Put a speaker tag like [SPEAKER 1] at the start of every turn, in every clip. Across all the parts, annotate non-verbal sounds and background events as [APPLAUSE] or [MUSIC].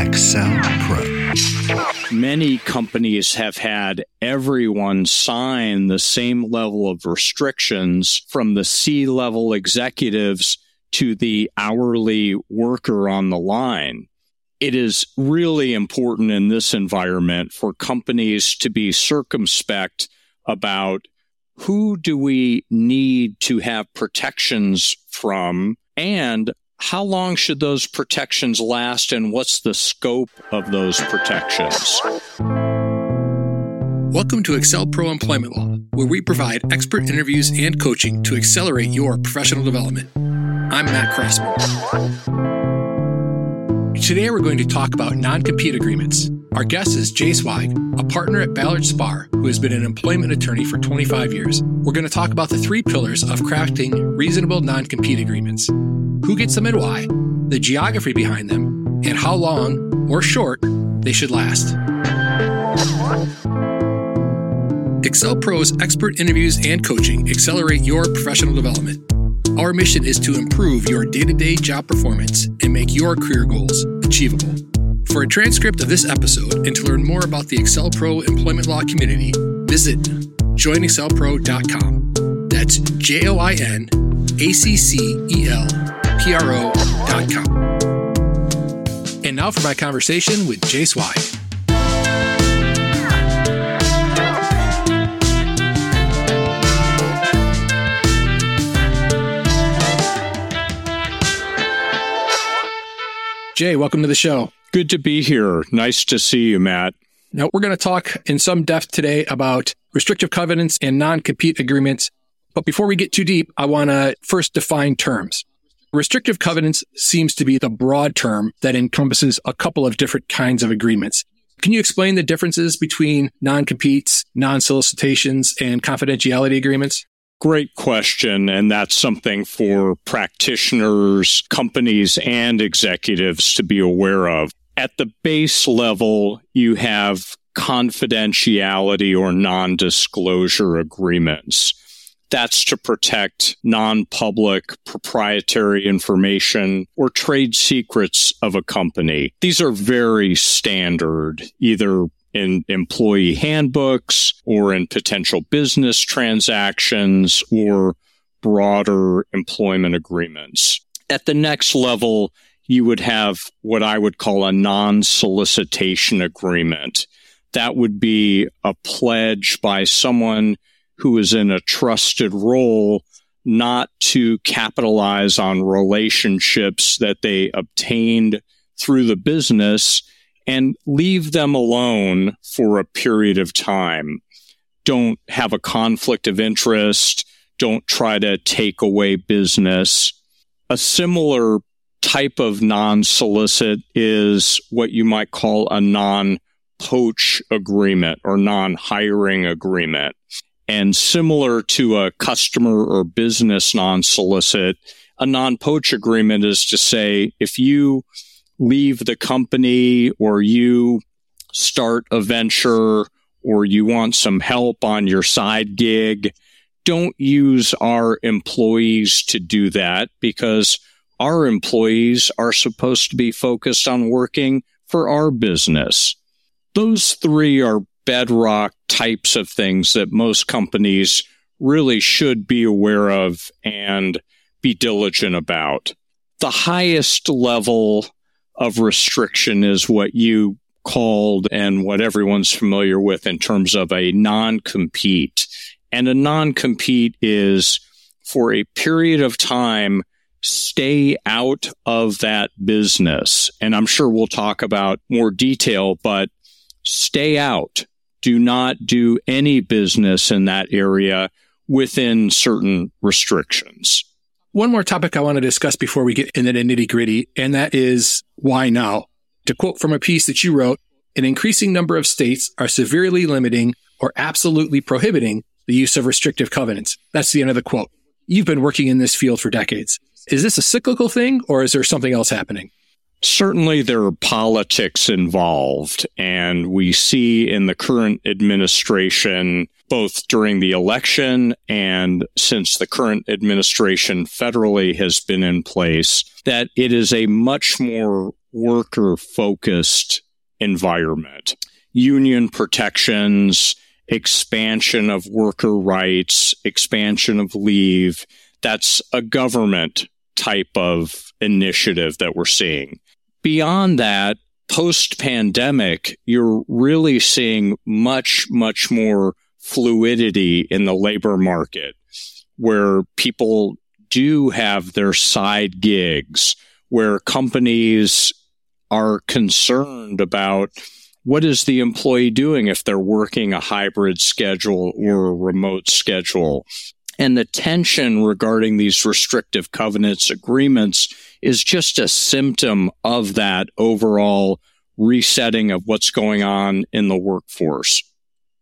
[SPEAKER 1] Excel Pro.
[SPEAKER 2] Many companies have had everyone sign the same level of restrictions from the C level executives to the hourly worker on the line. It is really important in this environment for companies to be circumspect about who do we need to have protections from and how long should those protections last and what's the scope of those protections?
[SPEAKER 3] Welcome to AccelPro Employment Law, where we provide expert interviews and coaching to accelerate your professional development. I'm Matt Crossman. Today we're going to talk about non compete agreements. Our guest is Jay Zweig, a partner at Ballard Spahr, who has been an employment attorney for 25 years. We're going to talk about the three pillars of crafting reasonable non compete agreements who gets them and why, the geography behind them, and how long or short they should last. AccelPro's expert interviews and coaching accelerate your professional development. Our mission is to improve your day to day job performance and make your career goals achievable. For a transcript of this episode and to learn more about the AccelPro employment law community, visit joinaccelpro.com. That's J O I N A C C E L pro.com. And now for my conversation with Jay Zweig. Jay, welcome to the show.
[SPEAKER 2] Good to be here. Nice to see you, Matt.
[SPEAKER 3] Now, we're going to talk in some depth today about restrictive covenants and non compete agreements. But before we get too deep, I want to first define terms. Restrictive covenants seems to be the broad term that encompasses a couple of different kinds of agreements. Can you explain the differences between non-competes, non-solicitations, and confidentiality agreements?
[SPEAKER 2] Great question. And that's something for practitioners, companies, and executives to be aware of. At the base level, you have confidentiality or non disclosure agreements. That's to protect non-public proprietary information or trade secrets of a company. These are very standard, either in employee handbooks or in potential business transactions or broader employment agreements. At the next level, you would have what I would call a non-solicitation agreement. That would be a pledge by someone who is in a trusted role not to capitalize on relationships that they obtained through the business and leave them alone for a period of time. Don't have a conflict of interest. Don't try to take away business. A similar type of non solicit is what you might call a non poach agreement or non hiring agreement. And similar to a customer or business non solicit, a non poach agreement is to say if you leave the company or you start a venture or you want some help on your side gig, don't use our employees to do that because our employees are supposed to be focused on working for our business. Those three are bedrock types of things that most companies really should be aware of and be diligent about. The highest level of restriction is what you called and what everyone's familiar with in terms of a non compete. And a non compete is for a period of time, stay out of that business. And I'm sure we'll talk about more detail, but stay out do not do any business in that area within certain restrictions.
[SPEAKER 3] One more topic I want to discuss before we get into the nitty gritty, and that is why now? To quote from a piece that you wrote, an increasing number of states are severely limiting or absolutely prohibiting the use of restrictive covenants. That's the end of the quote. You've been working in this field for decades. Is this a cyclical thing or is there something else happening?
[SPEAKER 2] Certainly, there are politics involved, and we see in the current administration, both during the election and since the current administration federally has been in place, that it is a much more worker focused environment. Union protections, expansion of worker rights, expansion of leave. That's a government type of initiative that we're seeing. Beyond that, post pandemic, you're really seeing much, much more fluidity in the labor market where people do have their side gigs, where companies are concerned about what is the employee doing if they're working a hybrid schedule or a remote schedule. And the tension regarding these restrictive covenants agreements is just a symptom of that overall resetting of what's going on in the workforce.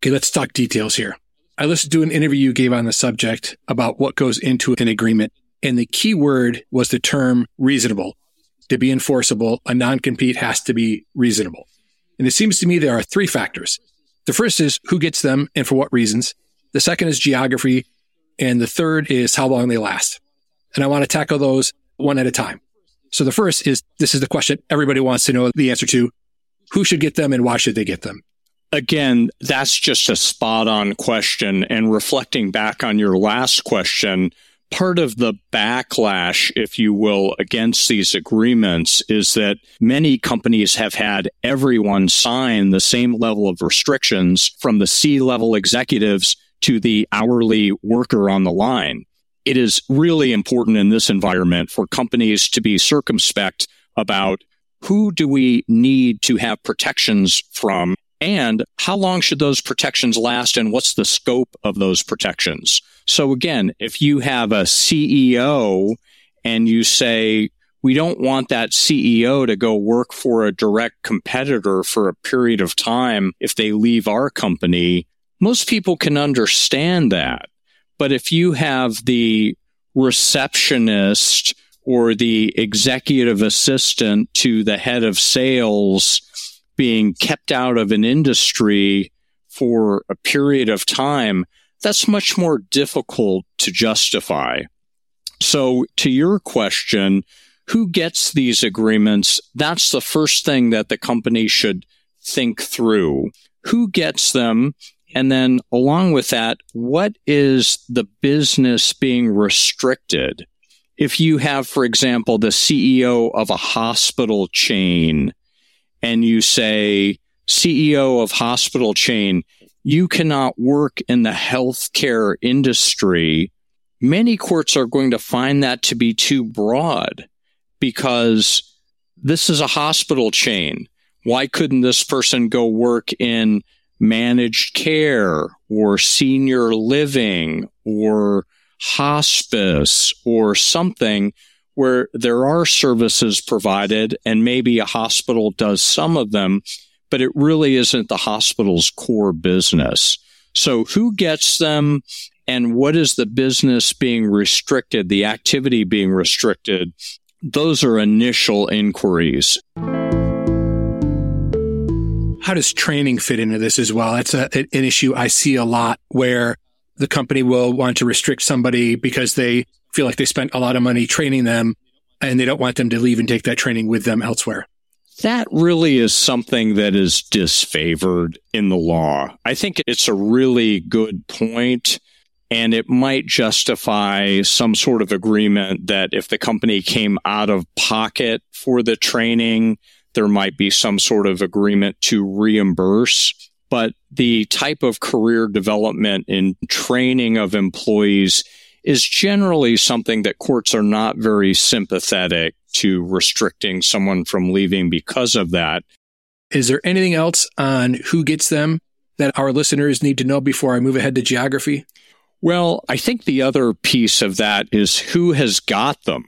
[SPEAKER 3] Okay, let's talk details here. I listened to an interview you gave on the subject about what goes into an agreement. And the key word was the term reasonable. To be enforceable, a non-compete has to be reasonable. And it seems to me there are three factors. The first is who gets them and for what reasons. The second is geography. And the third is how long they last. And I want to tackle those one at a time. So the first is this is the question everybody wants to know the answer to. Who should get them and why should they get them?
[SPEAKER 2] Again, that's just a spot on question. And reflecting back on your last question, part of the backlash, if you will, against these agreements is that many companies have had everyone sign the same level of restrictions from the C level executives to the hourly worker on the line. It is really important in this environment for companies to be circumspect about who do we need to have protections from and how long should those protections last and what's the scope of those protections? So again, if you have a CEO and you say, we don't want that CEO to go work for a direct competitor for a period of time if they leave our company, most people can understand that. But if you have the receptionist or the executive assistant to the head of sales being kept out of an industry for a period of time, that's much more difficult to justify. So to your question, who gets these agreements? That's the first thing that the company should think through. Who gets them? And then along with that, what is the business being restricted? If you have, for example, the CEO of a hospital chain and you say, CEO of hospital chain, you cannot work in the healthcare industry, many courts are going to find that to be too broad because this is a hospital chain. Why couldn't this person go work in managed care or senior living or hospice or something where there are services provided and maybe a hospital does some of them, but it really isn't the hospital's core business. So who gets them and what is the business being restricted, the activity being restricted? Those are initial inquiries.
[SPEAKER 3] How does training fit into this as well? That's a, an issue I see a lot where the company will want to restrict somebody because they feel like they spent a lot of money training them and they don't want them to leave and take that training with them elsewhere.
[SPEAKER 2] That really is something that is disfavored in the law. I think it's a really good point and it might justify some sort of agreement that if the company came out of pocket for the training, there might be some sort of agreement to reimburse. But the type of career development and training of employees is generally something that courts are not very sympathetic to restricting someone from leaving because of that.
[SPEAKER 3] Is there anything else on who gets them that our listeners need to know before I move ahead to geography?
[SPEAKER 2] Well, I think the other piece of that is who has got them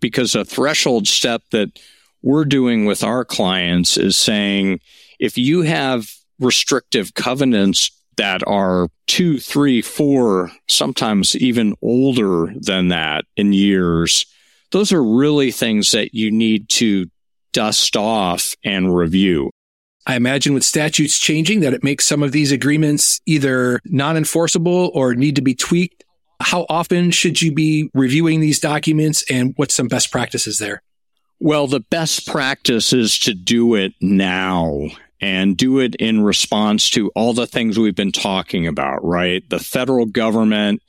[SPEAKER 2] because a threshold step that we're doing with our clients is saying if you have restrictive covenants that are two, three, four, sometimes even older than that in years, those are really things that you need to dust off and review.
[SPEAKER 3] I imagine with statutes changing that it makes some of these agreements either non enforceable or need to be tweaked. How often should you be reviewing these documents and what's some best practices there?
[SPEAKER 2] Well, the best practice is to do it now and do it in response to all the things we've been talking about, right? The federal government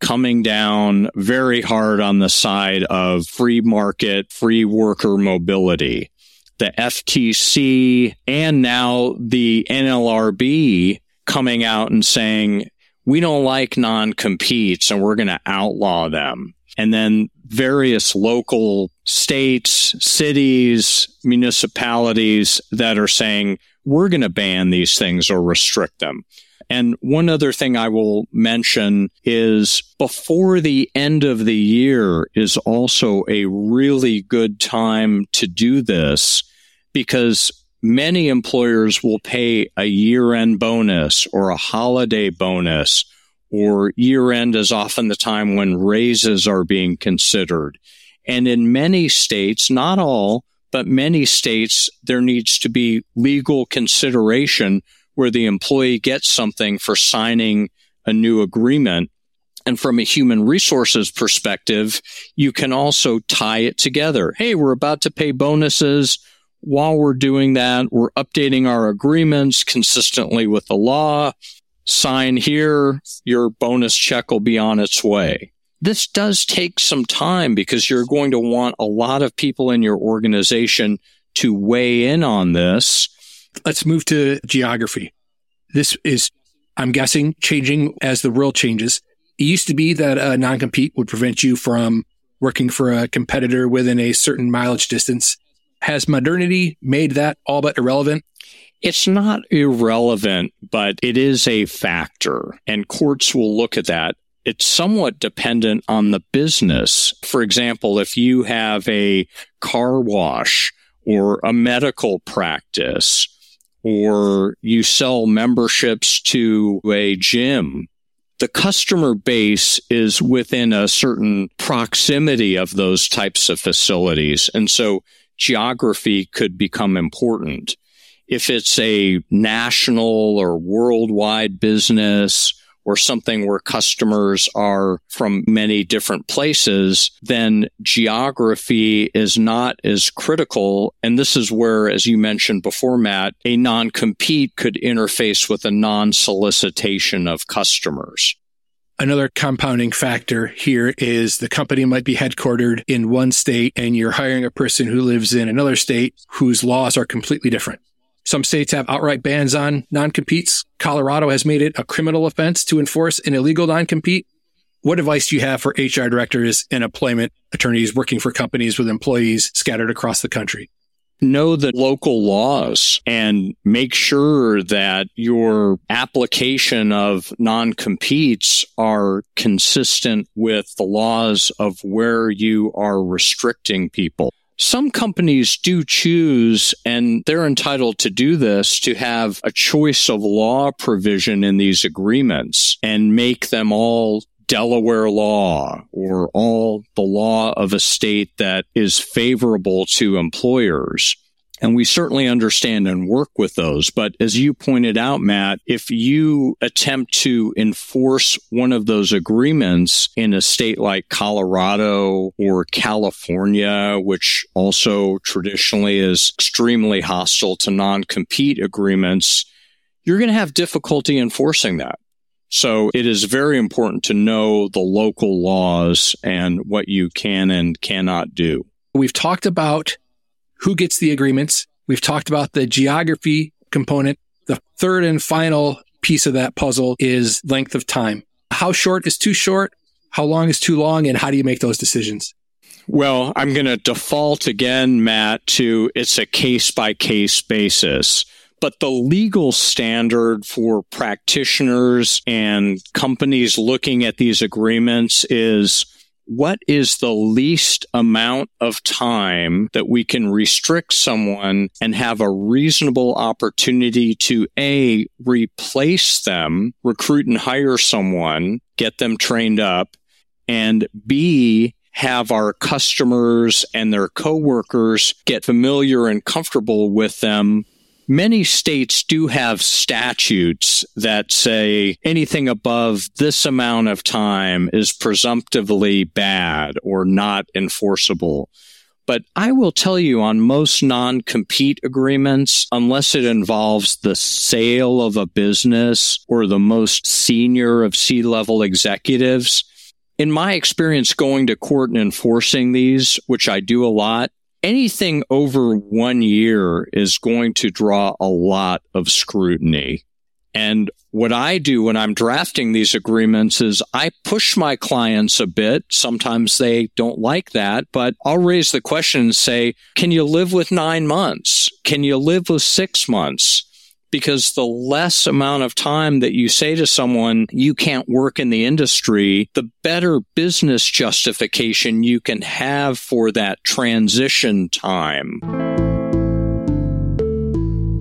[SPEAKER 2] coming down very hard on the side of free market, free worker mobility. The FTC and now the NLRB coming out and saying, we don't like non competes and we're going to outlaw them. And then various local states, cities, municipalities that are saying, we're going to ban these things or restrict them. And one other thing I will mention is before the end of the year is also a really good time to do this because many employers will pay a year end bonus or a holiday bonus or year end is often the time when raises are being considered. And in many states, not all, but many states, there needs to be legal consideration where the employee gets something for signing a new agreement. And from a human resources perspective, you can also tie it together. Hey, we're about to pay bonuses. While we're doing that, we're updating our agreements consistently with the law. Sign here, your bonus check will be on its way. This does take some time because you're going to want a lot of people in your organization to weigh in on this.
[SPEAKER 3] Let's move to geography. This is, I'm guessing, changing as the world changes. It used to be that uh, a non compete would prevent you from working for a competitor within a certain mileage distance. Has modernity made that all but irrelevant?
[SPEAKER 2] It's not irrelevant, but it is a factor, and courts will look at that it's somewhat dependent on the business. For example, if you have a car wash or a medical practice, or you sell memberships to a gym, the customer base is within a certain proximity of those types of facilities. And so geography could become important. If it's a national or worldwide business, or something where customers are from many different places, then geography is not as critical. And this is where, as you mentioned before, Matt, a non compete could interface with a non solicitation of customers.
[SPEAKER 3] Another compounding factor here is the company might be headquartered in one state and you're hiring a person who lives in another state whose laws are completely different. Some states have outright bans on non-competes. Colorado has made it a criminal offense to enforce an illegal non-compete. What advice do you have for HR directors and employment attorneys working for companies with employees scattered across the country?
[SPEAKER 2] Know the local laws and make sure that your application of non-competes are consistent with the laws of where you are restricting people. Some companies do choose, and they're entitled to do this, to have a choice of law provision in these agreements and make them all Delaware law or all the law of a state that is favorable to employers. And we certainly understand and work with those. But as you pointed out, Matt, if you attempt to enforce one of those agreements in a state like Colorado or California, which also traditionally is extremely hostile to non-compete agreements, you're going to have difficulty enforcing that. So it is very important to know the local laws and what you can and cannot do.
[SPEAKER 3] We've talked about who gets the agreements. We've talked about the geography component. The third and final piece of that puzzle is length of time. How short is too short? How long is too long? And how do you make those decisions?
[SPEAKER 2] Well, I'm going to default again, Matt, to it's a case by case basis. But the legal standard for practitioners and companies looking at these agreements is what is the least amount of time that we can restrict someone and have a reasonable opportunity to A, replace them, recruit and hire someone, get them trained up, and B, have our customers and their coworkers get familiar and comfortable with them Many states do have statutes that say anything above this amount of time is presumptively bad or not enforceable. But I will tell you on most non compete agreements, unless it involves the sale of a business or the most senior of C level executives, in my experience going to court and enforcing these, which I do a lot, anything over one year is going to draw a lot of scrutiny. And what I do when I'm drafting these agreements is I push my clients a bit. Sometimes they don't like that, but I'll raise the question and say, can you live with nine months? Can you live with six months? Because the less amount of time that you say to someone, you can't work in the industry, the better business justification you can have for that transition time.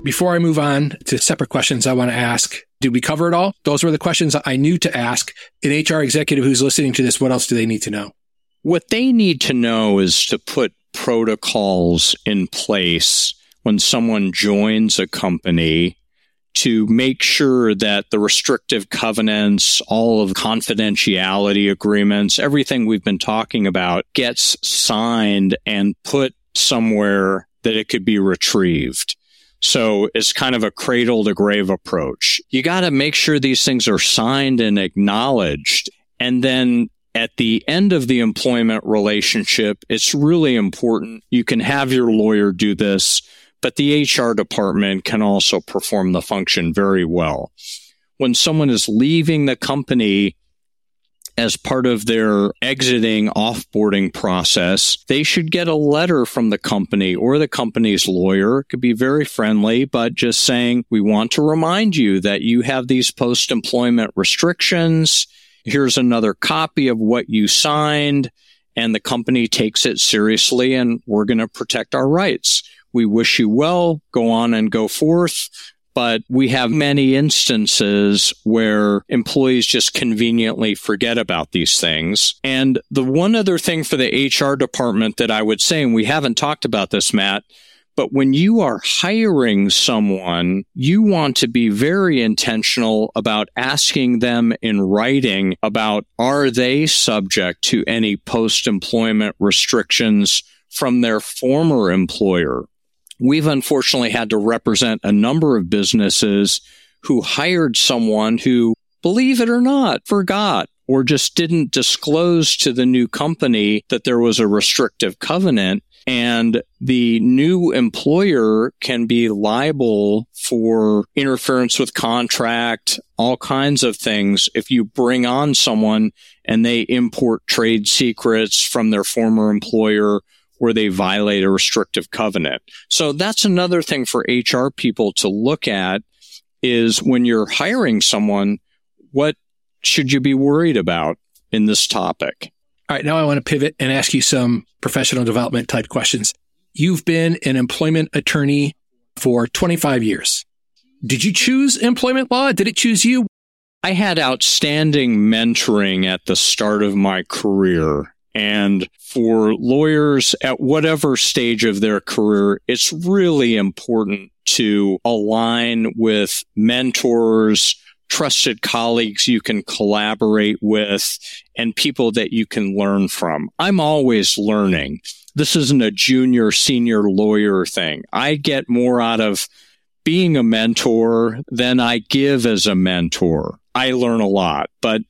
[SPEAKER 3] Before I move on to separate questions I want to ask, did we cover it all? Those were the questions I knew to ask. An HR executive who's listening to this, what else do they need to know?
[SPEAKER 2] What they need to know is to put protocols in place when someone joins a company to make sure that the restrictive covenants, all of confidentiality agreements, everything we've been talking about gets signed and put somewhere that it could be retrieved. So it's kind of a cradle to grave approach. You got to make sure these things are signed and acknowledged. And then at the end of the employment relationship, it's really important. You can have your lawyer do this, but the HR department can also perform the function very well. When someone is leaving the company, as part of their exiting offboarding process, they should get a letter from the company or the company's lawyer. It could be very friendly, but just saying, we want to remind you that you have these post employment restrictions. Here's another copy of what you signed and the company takes it seriously and we're going to protect our rights. We wish you well. Go on and go forth but we have many instances where employees just conveniently forget about these things. And the one other thing for the HR department that I would say, and we haven't talked about this, Matt, but when you are hiring someone, you want to be very intentional about asking them in writing about are they subject to any post employment restrictions from their former employer? We've unfortunately had to represent a number of businesses who hired someone who, believe it or not, forgot or just didn't disclose to the new company that there was a restrictive covenant. And the new employer can be liable for interference with contract, all kinds of things. If you bring on someone and they import trade secrets from their former employer where they violate a restrictive covenant. So that's another thing for HR people to look at is when you're hiring someone, what should you be worried about in this topic?
[SPEAKER 3] All right. Now I want to pivot and ask you some professional development type questions. You've been an employment attorney for 25 years. Did you choose employment law? Did it choose you?
[SPEAKER 2] I had outstanding mentoring at the start of my career and for lawyers at whatever stage of their career, it's really important to align with mentors, trusted colleagues you can collaborate with, and people that you can learn from. I'm always learning. This isn't a junior, senior lawyer thing. I get more out of being a mentor than I give as a mentor. I learn a lot, but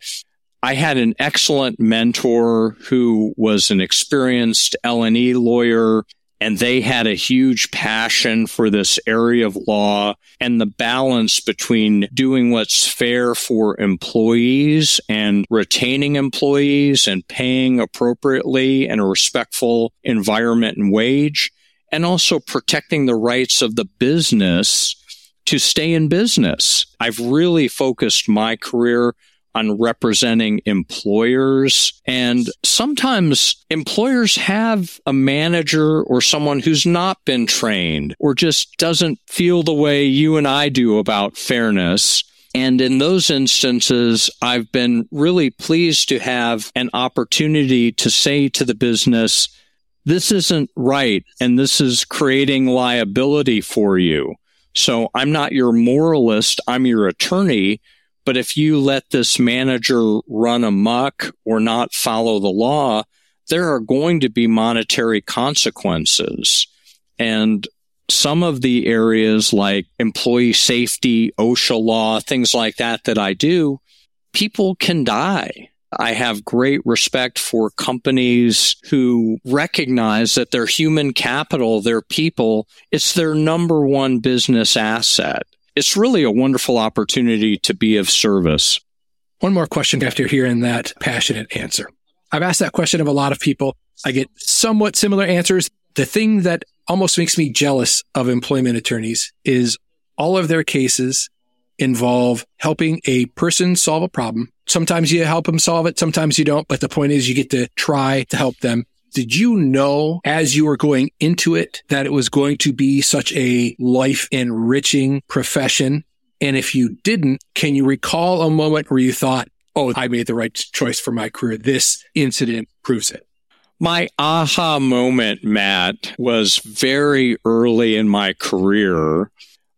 [SPEAKER 2] I had an excellent mentor who was an experienced L&E lawyer and they had a huge passion for this area of law and the balance between doing what's fair for employees and retaining employees and paying appropriately in a respectful environment and wage and also protecting the rights of the business to stay in business. I've really focused my career on representing employers. And sometimes employers have a manager or someone who's not been trained or just doesn't feel the way you and I do about fairness. And in those instances, I've been really pleased to have an opportunity to say to the business, this isn't right. And this is creating liability for you. So I'm not your moralist. I'm your attorney but if you let this manager run amok or not follow the law, there are going to be monetary consequences. And some of the areas like employee safety, OSHA law, things like that that I do, people can die. I have great respect for companies who recognize that their human capital, their people, it's their number one business asset. It's really a wonderful opportunity to be of service.
[SPEAKER 3] One more question after hearing that passionate answer. I've asked that question of a lot of people. I get somewhat similar answers. The thing that almost makes me jealous of employment attorneys is all of their cases involve helping a person solve a problem. Sometimes you help them solve it. Sometimes you don't. But the point is you get to try to help them. Did you know as you were going into it that it was going to be such a life enriching profession? And if you didn't, can you recall a moment where you thought, Oh, I made the right choice for my career. This incident proves it.
[SPEAKER 2] My aha moment, Matt, was very early in my career.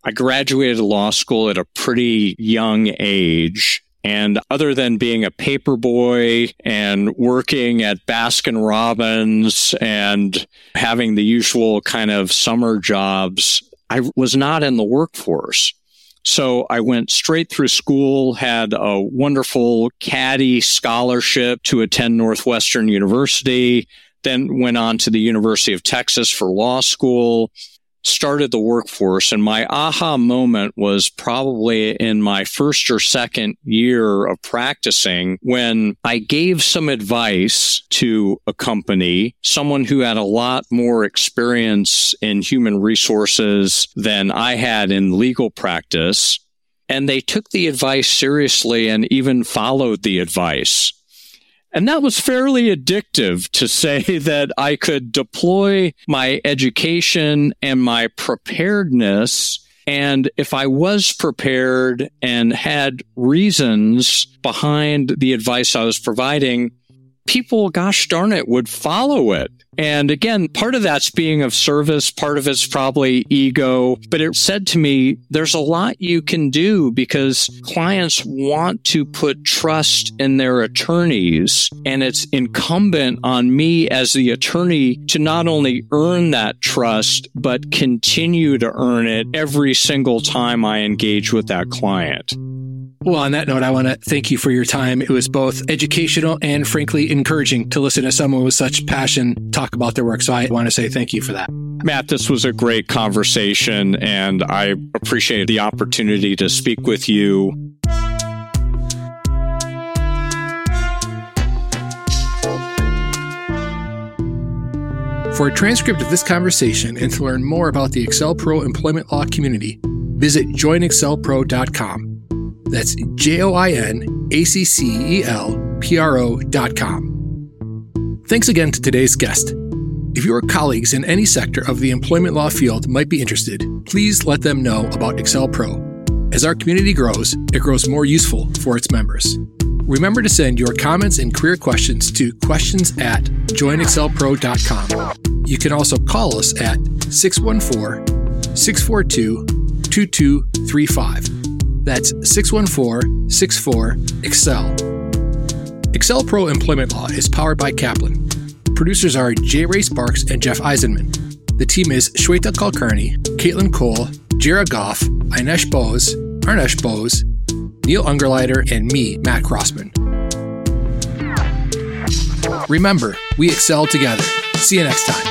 [SPEAKER 2] I graduated law school at a pretty young age. And other than being a paper boy and working at Baskin Robbins and having the usual kind of summer jobs, I was not in the workforce. So I went straight through school, had a wonderful caddy scholarship to attend Northwestern University, then went on to the University of Texas for law school, started the workforce. And my aha moment was probably in my first or second year of practicing when I gave some advice to a company, someone who had a lot more experience in human resources than I had in legal practice. And they took the advice seriously and even followed the advice. And that was fairly addictive to say [LAUGHS] that I could deploy my education and my preparedness. And if I was prepared and had reasons behind the advice I was providing, people, gosh darn it, would follow it. And again, part of that's being of service. Part of it's probably ego, but it said to me, there's a lot you can do because clients want to put trust in their attorneys. And it's incumbent on me as the attorney to not only earn that trust, but continue to earn it every single time I engage with that client.
[SPEAKER 3] Well, on that note, I want to thank you for your time. It was both educational and frankly encouraging to listen to someone with such passion talk about their work. So I want to say thank you for that.
[SPEAKER 2] Matt, this was a great conversation and I appreciate the opportunity to speak with you.
[SPEAKER 3] For a transcript of this conversation and to learn more about the AccelPro employment law community, visit joinaccelpro.com. That's J O I N A C C E L P R O.com. Thanks again to today's guest. If your colleagues in any sector of the employment law field might be interested, please let them know about AccelPro. As our community grows, it grows more useful for its members. Remember to send your comments and career questions to questions at joinaccelpro.com. You can also call us at 614 642 2235. That's 614 64 Accel. AccelPro Employment Law is powered by Kaplan. Producers are J. Ray Sparks and Jeff Eisenman. The team is Shweta Kulkarni, Caitlin Cole, Jara Goff, Inesh Bose, Arnesh Bose, Neil Ungerleider, and me, Matt Crossman. Remember, we excel together. See you next time.